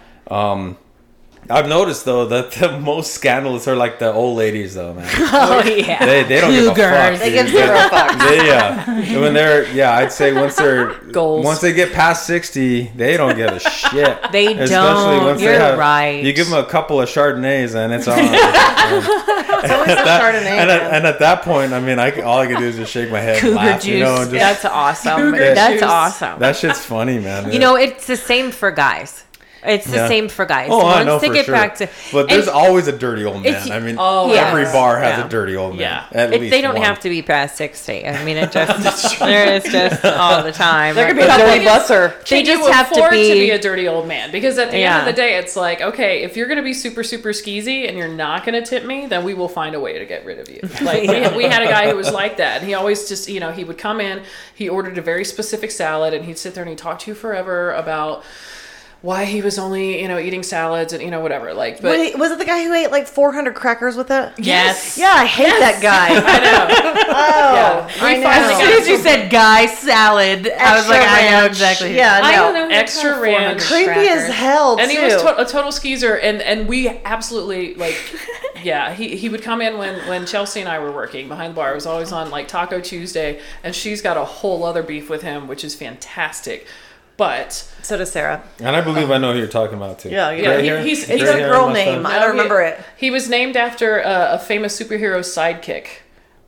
I've noticed though that the most scandalous are like the old ladies though, man. Oh yeah. They, they don't give a fuck. They dude. give zero fucks. They, yeah, when they're yeah, I'd say once they're Goals. once they get past sixty, they don't give a shit. They don't. You're right. You give them a couple of Chardonnays and it's on. and, It's always a that- Chardonnay. and, at, and at that point, I mean, I all I can do is just shake my head, and Cougar laugh, you know, juice. and just, That's awesome. Cougar That's juice. awesome. that shit's funny, man. You know, it's the same for guys. It's the Yeah. same for guys. Oh, Once I know they for get sure. back to, but there's always a dirty old man. I mean, Oh, Yeah. every bar has Yeah. a dirty old man. Yeah. At it, least they don't one. have to be past sixty. I mean, it just there is just all the time. There could be a they- dirty busser. They just have to afford be- a dirty old man because at the end of the day, it's like, okay, if you're going to be super super skeezy and you're not going to tip me, then we will find a way to get rid of you. Like we, we had a guy who was like that, and he always just you know he would come in, he ordered a very specific salad, and he'd sit there and he'd talk to you forever about why he was only you know eating salads and you know whatever like but Wait, was it the guy who ate like 400 crackers with it? Yes. Yeah, I hate that guy. I know Oh, Yeah. I know. As soon as you said guy salad, I was Extra like, I know exactly. Yeah, no. I don't know. Extra what kind of ranch. 400 Creepy as crackers. hell, and too. he was to- a total skeezer and and we absolutely like yeah he, he would come in when when chelsea and i were working behind the bar it was always on like taco tuesday and she's got a whole other beef with him which is fantastic but so does Sarah. And I believe I know who you're talking about too. Yeah, you Yeah, know, he- hair? he's- he's It's a a girl name. I don't remember he, it. he was named after a, a famous superhero sidekick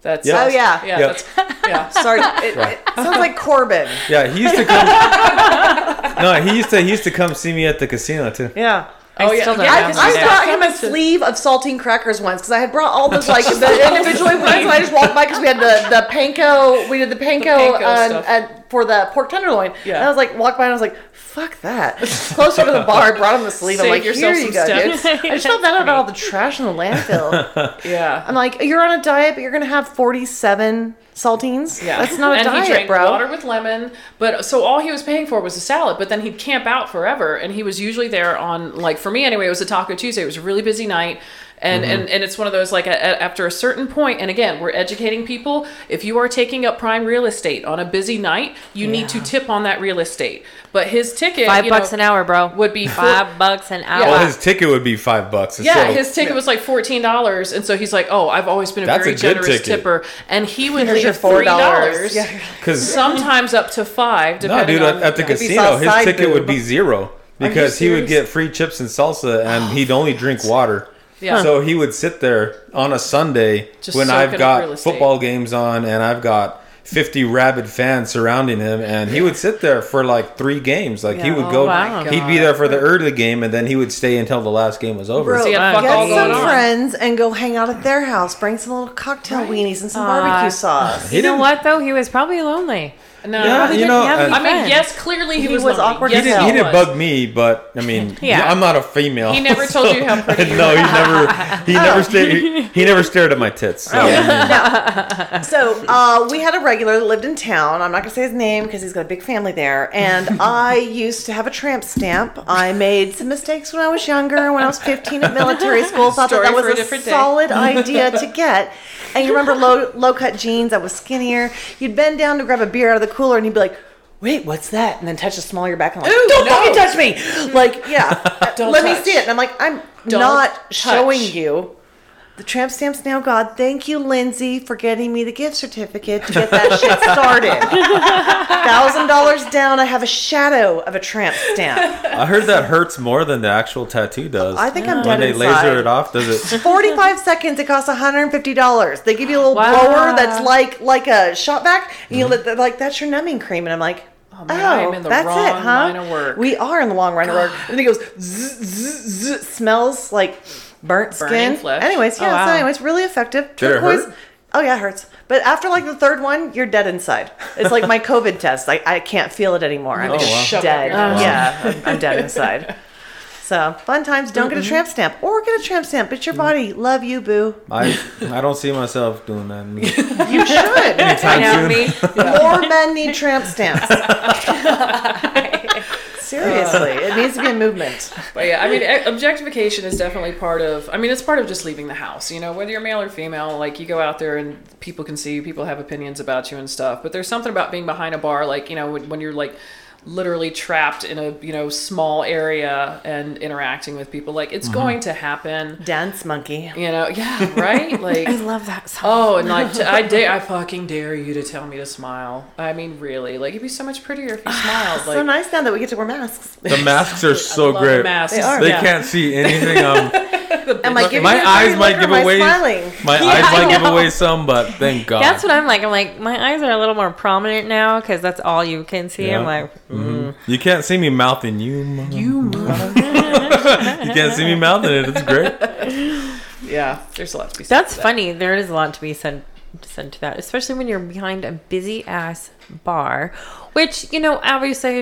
that's Yeah. Oh, yeah. yeah, Yeah. That's, yeah. Sorry, it, it sounds like Corbin. Yeah, he used to come. no, he used to. He used to come see me at the casino too. Yeah. Oh, yeah. still don't yeah, know I, who I he's is. brought him a sleeve of saltine crackers once because I had brought all those like the individual ones and I just walked by because we had the the panko we did the panko, panko on, stuff. at, for the pork tenderloin Yeah. and I was like walked by and I was like fuck that closer to the bar I brought him the sleeve I'm like here you go dude. I just felt bad about all the trash in the landfill yeah I'm like you're on a diet but you're gonna have 47 saltines Yeah, that's not a and diet he drank bro water with lemon, but so all he was paying for was a salad. But then he'd camp out forever, and he was usually there on like for me anyway. It was a Taco Tuesday. It was a really busy night. And, mm-hmm. and, and it's one of those like a, a- after a certain point and again we're educating people if you are taking up prime real estate on a busy night you need to tip on that real estate but his ticket Five you bucks know, an hour, bro. would be four- five bucks an hour. Well, his ticket would be five bucks. yeah, so- his ticket was like fourteen dollars, and so he's like, "Oh, I've always been a That's very a generous ticket. tipper," and he would Here's your leave $4. three dollars, Yeah. Because sometimes up to five, no, depending dude, on at, at the yeah. If casino, his side ticket would be zero because he would get free chips and salsa, and he'd only drink water. Yeah. So he would sit there on a Sunday Just when I've got football games on and I've got 50 rabid fans surrounding him and he would sit there for like three games like he Yeah. would Oh, go wow. he'd be there for the early game and then he would stay until the last game was over Bro, So you fuck get all some on. friends and go hang out at their house. Bring some little cocktail weenies and some Aw. barbecue sauce. You know what though? He was probably lonely. No, Yeah, Probably you didn't know, have uh, any I mean, yes, clearly he, He was, was awkward Yes, as he didn't, he was. didn't bug me but I mean Yeah. I'm not a female He never told you how pretty. you no he never he never stared he, he never stared at my tits so, I mean, So uh, we had a regular that lived in town. I'm not gonna say his name because he's got a big family there. And I used to have a tramp stamp. I made some mistakes when I was younger. When I was 15 at military school, thought that Story that was a a, solid idea to get. And you remember low low cut jeans? I was skinnier. You'd bend down to grab a beer out of the cooler, and you'd be like. Wait, what's that? And then touch the small of your back. And I'm like, Ooh, don't no. fucking touch me! Like, yeah, Don't let me see it. And I'm like, I'm Don't not touch. showing you. The tramp stamps now, God. Thank you, Lindsay, for getting me the gift certificate to get that shit started. Thousand dollars down, I have a shadow of a tramp stamp. I heard that hurts more than the actual tattoo does I think I'm when they inside. laser it off does it 45 seconds, it costs $150. They give you a little Wow. blower that's like like a shot back, and you let they're like that's your numbing cream, and I'm like. Oh, man, I am in the that's wrong it, huh? line of work. We are in the long line of work. And then it goes zzz, zzz, zzz, smells like burnt skin. flesh. Anyways, oh, yeah, Oh, wow. so anyways, really effective. Did it Turquoise. hurt? Oh yeah, it hurts. But after like the third one, you're dead inside. It's like my COVID test. Like I can't feel it anymore. I'm Oh, just wow. Dead. up your Yeah, I'm, I'm dead inside. So fun times. Don't get a mm-hmm. tramp stamp, or get a tramp stamp. It's your mm-hmm. body. Love you, boo. I I don't see myself doing that me. You should. Anytime You know soon. me? More men need tramp stamps. Seriously, it needs to be a movement. But yeah, I mean, objectification is definitely part of. I mean, it's part of just leaving the house. You know, whether you're male or female, like you go out there and people can see you, people have opinions about you and stuff. But there's something about being behind a bar, like you know, when, when you're like literally trapped in a you know small area and interacting with people. Like it's going to happen. Dance monkey. You know, yeah, right. Like I love that song. Oh, and like I dare, I fucking dare you to tell me to smile. I mean, really, like it'd be so much prettier if you smiled. Like so nice now that we get to wear masks. The masks are so love great. masks. They are. They Yeah. can't see anything. Um, Am I my eyes might give away. Smiling? My Yeah, eyes I might give away some, but thank God. That's what I'm like. I'm like, my eyes are a little more prominent now because that's all you can see. Yeah. I'm like, Mhm. You can't see me mouthing you. mother- you. You can't see me mouthing it. It's great. yeah, there's a lot to be said. that's to that. funny. There is a lot to be said said to that, especially when you're behind a busy ass bar, which you know, obviously,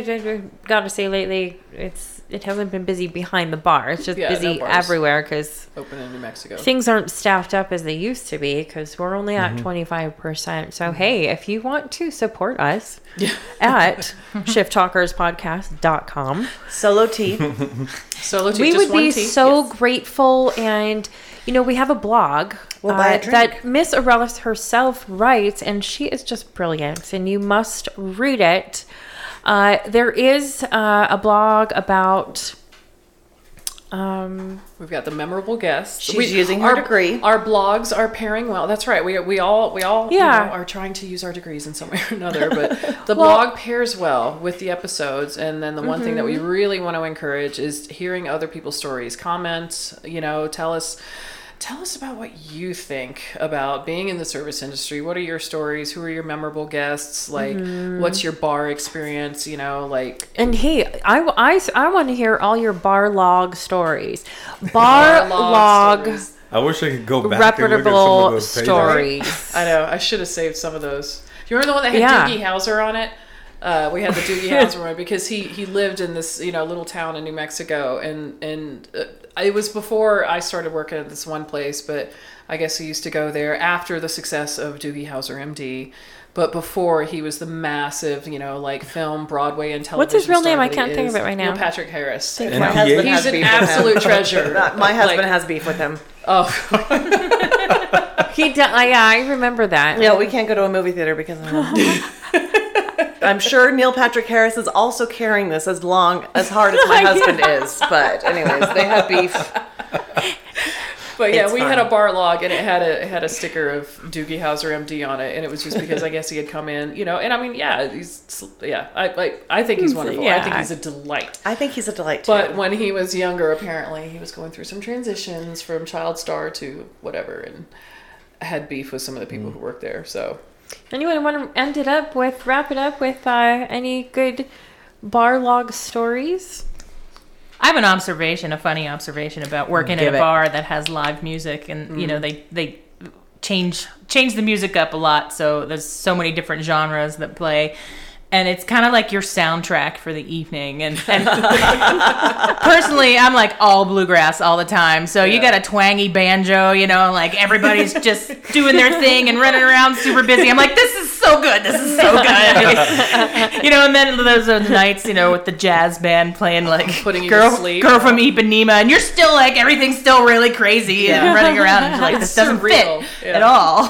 got to say lately, it's it hasn't been busy behind the bar. It's just Yeah, busy bars. everywhere because Open in New Mexico. things aren't staffed up as they used to be because we're only Mm-hmm. at 25%. So, hey, if you want to support us Yeah. at shifttalkerspodcast.com, Solo tea. Solo tea, we just would one be tea. so Yes. grateful. And, you know, we have a blog We'll buy a uh, that Miss Aurelis herself writes, and she is just brilliant, and you must read it. Uh, there is uh, a blog about. Um, We've got the memorable guests. She's using her our, degree. Our blogs are pairing well. That's right. We we all we all you Yeah. know, are trying to use our degrees in some way or another. But the Well- blog pairs well with the episodes. And then the one thing that we Mm-hmm. really want to encourage is hearing other people's stories. Comment. You know, tell us. Tell us about what you think about being in the service industry. What are your stories? Who are your memorable guests? Like, Mm-hmm. what's your bar experience? You know, like And hey, I, I, I want to hear all your bar log stories. Bar, Bar log log, stories. I wish I could go back and look at some of reputable those stories. I know. I should have saved some of those. Do you remember the one that had Yeah. Doogie Howser on it? Uh, we had the Doogie Howser one because he he lived in this you know little town in New Mexico, and and uh, it was before I started working at this one place, but I guess he used to go there after the success of Doogie Howser MD. But before he was the massive, you know, like film, Broadway, and television. What's his real name? I can't think of it right now. Neil Patrick Harris. My NPH? husband He's has an beef with him. absolute treasure. My husband Like, has beef with him. Oh, He, d- uh, yeah, I remember that. Yeah, we can't go to a movie theater because of him. I'm sure Neil Patrick Harris is also carrying this as long, as hard as my husband is. But anyways, they have beef. But yeah, It's we had a bar log and it had a it had a sticker of Doogie Howser MD on it, and it was just because I guess he had come in, you know. And I mean, yeah, he's yeah, I like I think he's mm, wonderful. I think Yeah. he's a delight. I think he's a delight too. But when he was younger, apparently he was going through some transitions from child star to whatever, and had beef with some of the people mm. who worked there. So Anyone want to end it up with, wrap it up with uh, any good bar log stories? I have an observation, a funny observation about working Give at a it. bar that has live music, and you know they they change change the music up a lot. So there's so many different genres that play, and it's kind of like your soundtrack for the evening. And, and personally, I'm like all bluegrass all the time. So you got a twangy banjo, you know, like everybody's just doing their thing and running around super busy. I'm like, this is so good. This is so good. you know, and then those are the nights, you know, with the jazz band playing like Putting you girl, to sleep. girl from Ipanema, and you're still like everything's still really crazy Yeah. and running around, and you're like this doesn't Surreal. fit Yeah. at all.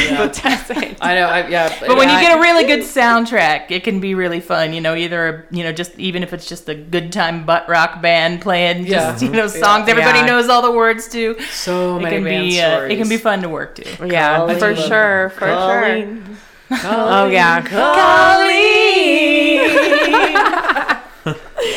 yeah. I know, I, yeah. But when you I- get a really good soundtrack, it can be really fun. You know, either you know, just even if it's just a good time butt rock band playing, just Yeah. you know, songs everybody Yeah. knows all the words to. so It many can band be uh, stories. it can be fun to work to. Yeah, Colleen. for sure, for sure. Colleen. Oh yeah.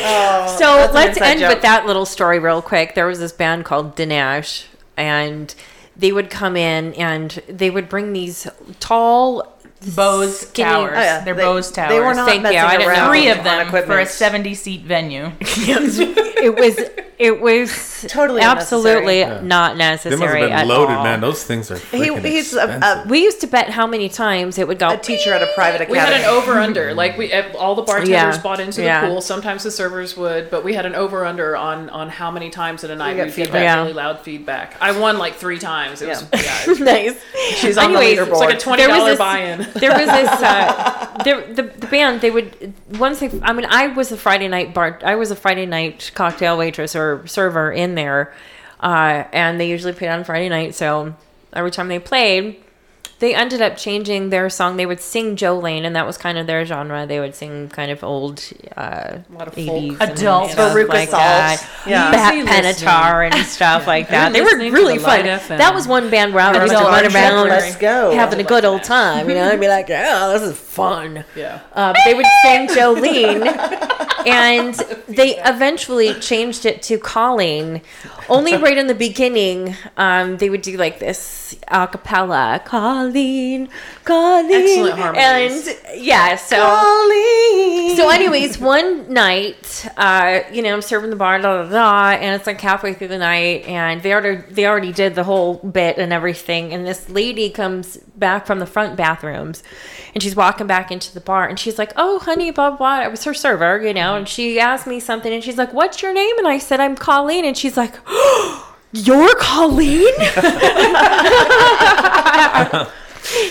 Oh, so that's an let's end joke. with that little story real quick. There was this band called Dinesh, and they would come in and they would bring these tall Bose skinny- oh, Towers. Oh, yeah. They're They- Bose Towers. They were not Thank you, messing I didn't know. three of on them for a 70 seat venue. it was it was Totally absolutely unnecessary. not They must necessary have been at loaded, all. man. Those things are He, he's a, a, We used to bet how many times it would go. a teacher at a private We had an over under. Like we, all the bartenders Yeah. bought into the Yeah. pool. Sometimes the servers would, but we had an over under on on how many times in a night we would get feedback. that Yeah. really loud feedback. I won like three times. It was Yeah. yeah. it was- nice. She's on Anyways, the It's like a twenty There was dollar this- buy-in. There was this uh, there, the, the band they would once they i mean i was a friday night bar i was a friday night cocktail waitress or server in there uh, and they usually played on friday night so every time they played they ended up changing their song. They would sing Jolene, and that was kind of their genre. They would sing kind of old uh, A lot of 80s folk. and Adult. stuff Veruca like Salt. that. Yeah. Pat Easy Benatar and stuff like that. They were really fun. FM. That was one band where I would just Adult run around Let's go. having a good old time. You know, I'd be like, "Oh, this is fun." Yeah. Uh, but they would sing Jolene, and they eventually changed it to Colleen. Only right in the beginning, um, they would do like this a cappella, Colleen, Colleen, Excellent harmonies. and yeah. So, Colleen. so anyways, one night, uh, you know, I'm serving the bar, da da da, and it's like halfway through the night, and they already they already did the whole bit and everything, and this lady comes back from the front bathrooms, and she's walking back into the bar, and she's like, "Oh, honey, blah blah." It was her server, you know, and she asked me something, and she's like, "What's your name?" And I said, "I'm Colleen," and she's like. oh, You're Colleen?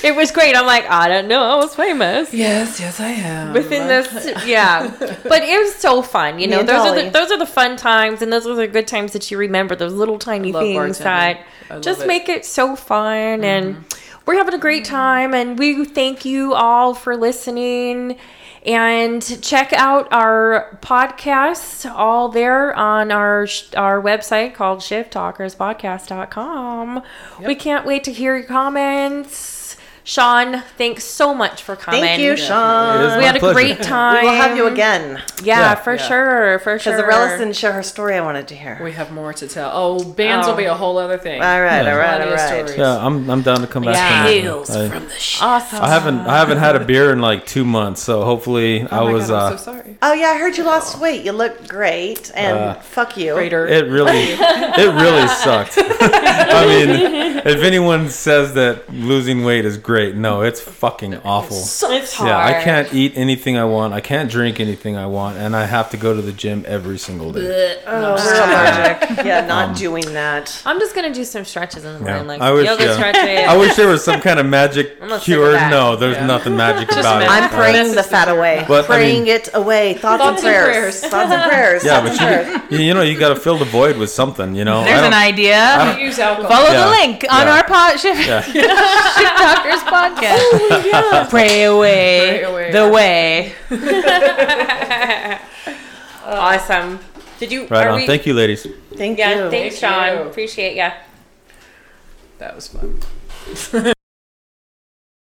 it was great. I'm like, I don't know. I was famous Yes, yes, I am. within this yeah but it was so fun you know those are the those are the fun times and those are the good times that you remember those little tiny things bartending. that just it. make it so fun and mm-hmm. We're having a great mm-hmm. time and we thank you all for listening. And check out our podcasts all there on our our website called shifttalkerspodcast.com we can't wait to hear your comments sean thanks so much for coming Thank you, It is Sean. we my had a pleasure. great time. We will have you again. Yeah, Yeah. for Yeah. sure, for sure. Because Aurelis didn't share her story I wanted to hear. We have more to tell. Oh, bands Oh. will be a whole other thing. all right, Yeah. all right, Plenty all of right. stories. Yeah, I'm I'm down to come back. Yeah. whenever. I, the ship. awesome. I haven't I haven't had a beer in like two months, so hopefully I Oh my was. God, uh, I'm so sorry. Oh yeah, I heard you lost weight. You look great, and Uh, fuck you. Raider. It really, it really sucked. I mean, if anyone says that losing weight is great, no, it's fucking awful. it's hard. Yeah, I can't eat anything I want. I can't drink anything I want, and I have to go to the gym every single day. Oh, we're allergic. Yeah, not um, doing that. I'm just gonna do some stretches in the morning, like I wish, yoga yeah. stretches. I wish there was some kind of magic I'm not sick of cure. No, there's Yeah. nothing magic Just about it. I'm praying That's the fat away. But, I praying mean- it away. Thoughts, Thoughts and and prayers. prayers. Thoughts and prayers. Yeah, Thoughts but and you, you know, you got to fill the void with something. You know, There's an idea. Use alcohol. Follow Yeah. the link on Yeah. our pod shift, Yeah. shift talkers podcast. Pray away, Pray away. the way. awesome. Did you? Right on. we- Thank you, ladies. Thank Yeah, you. thanks, Thank Sean. you. Appreciate ya. That was fun.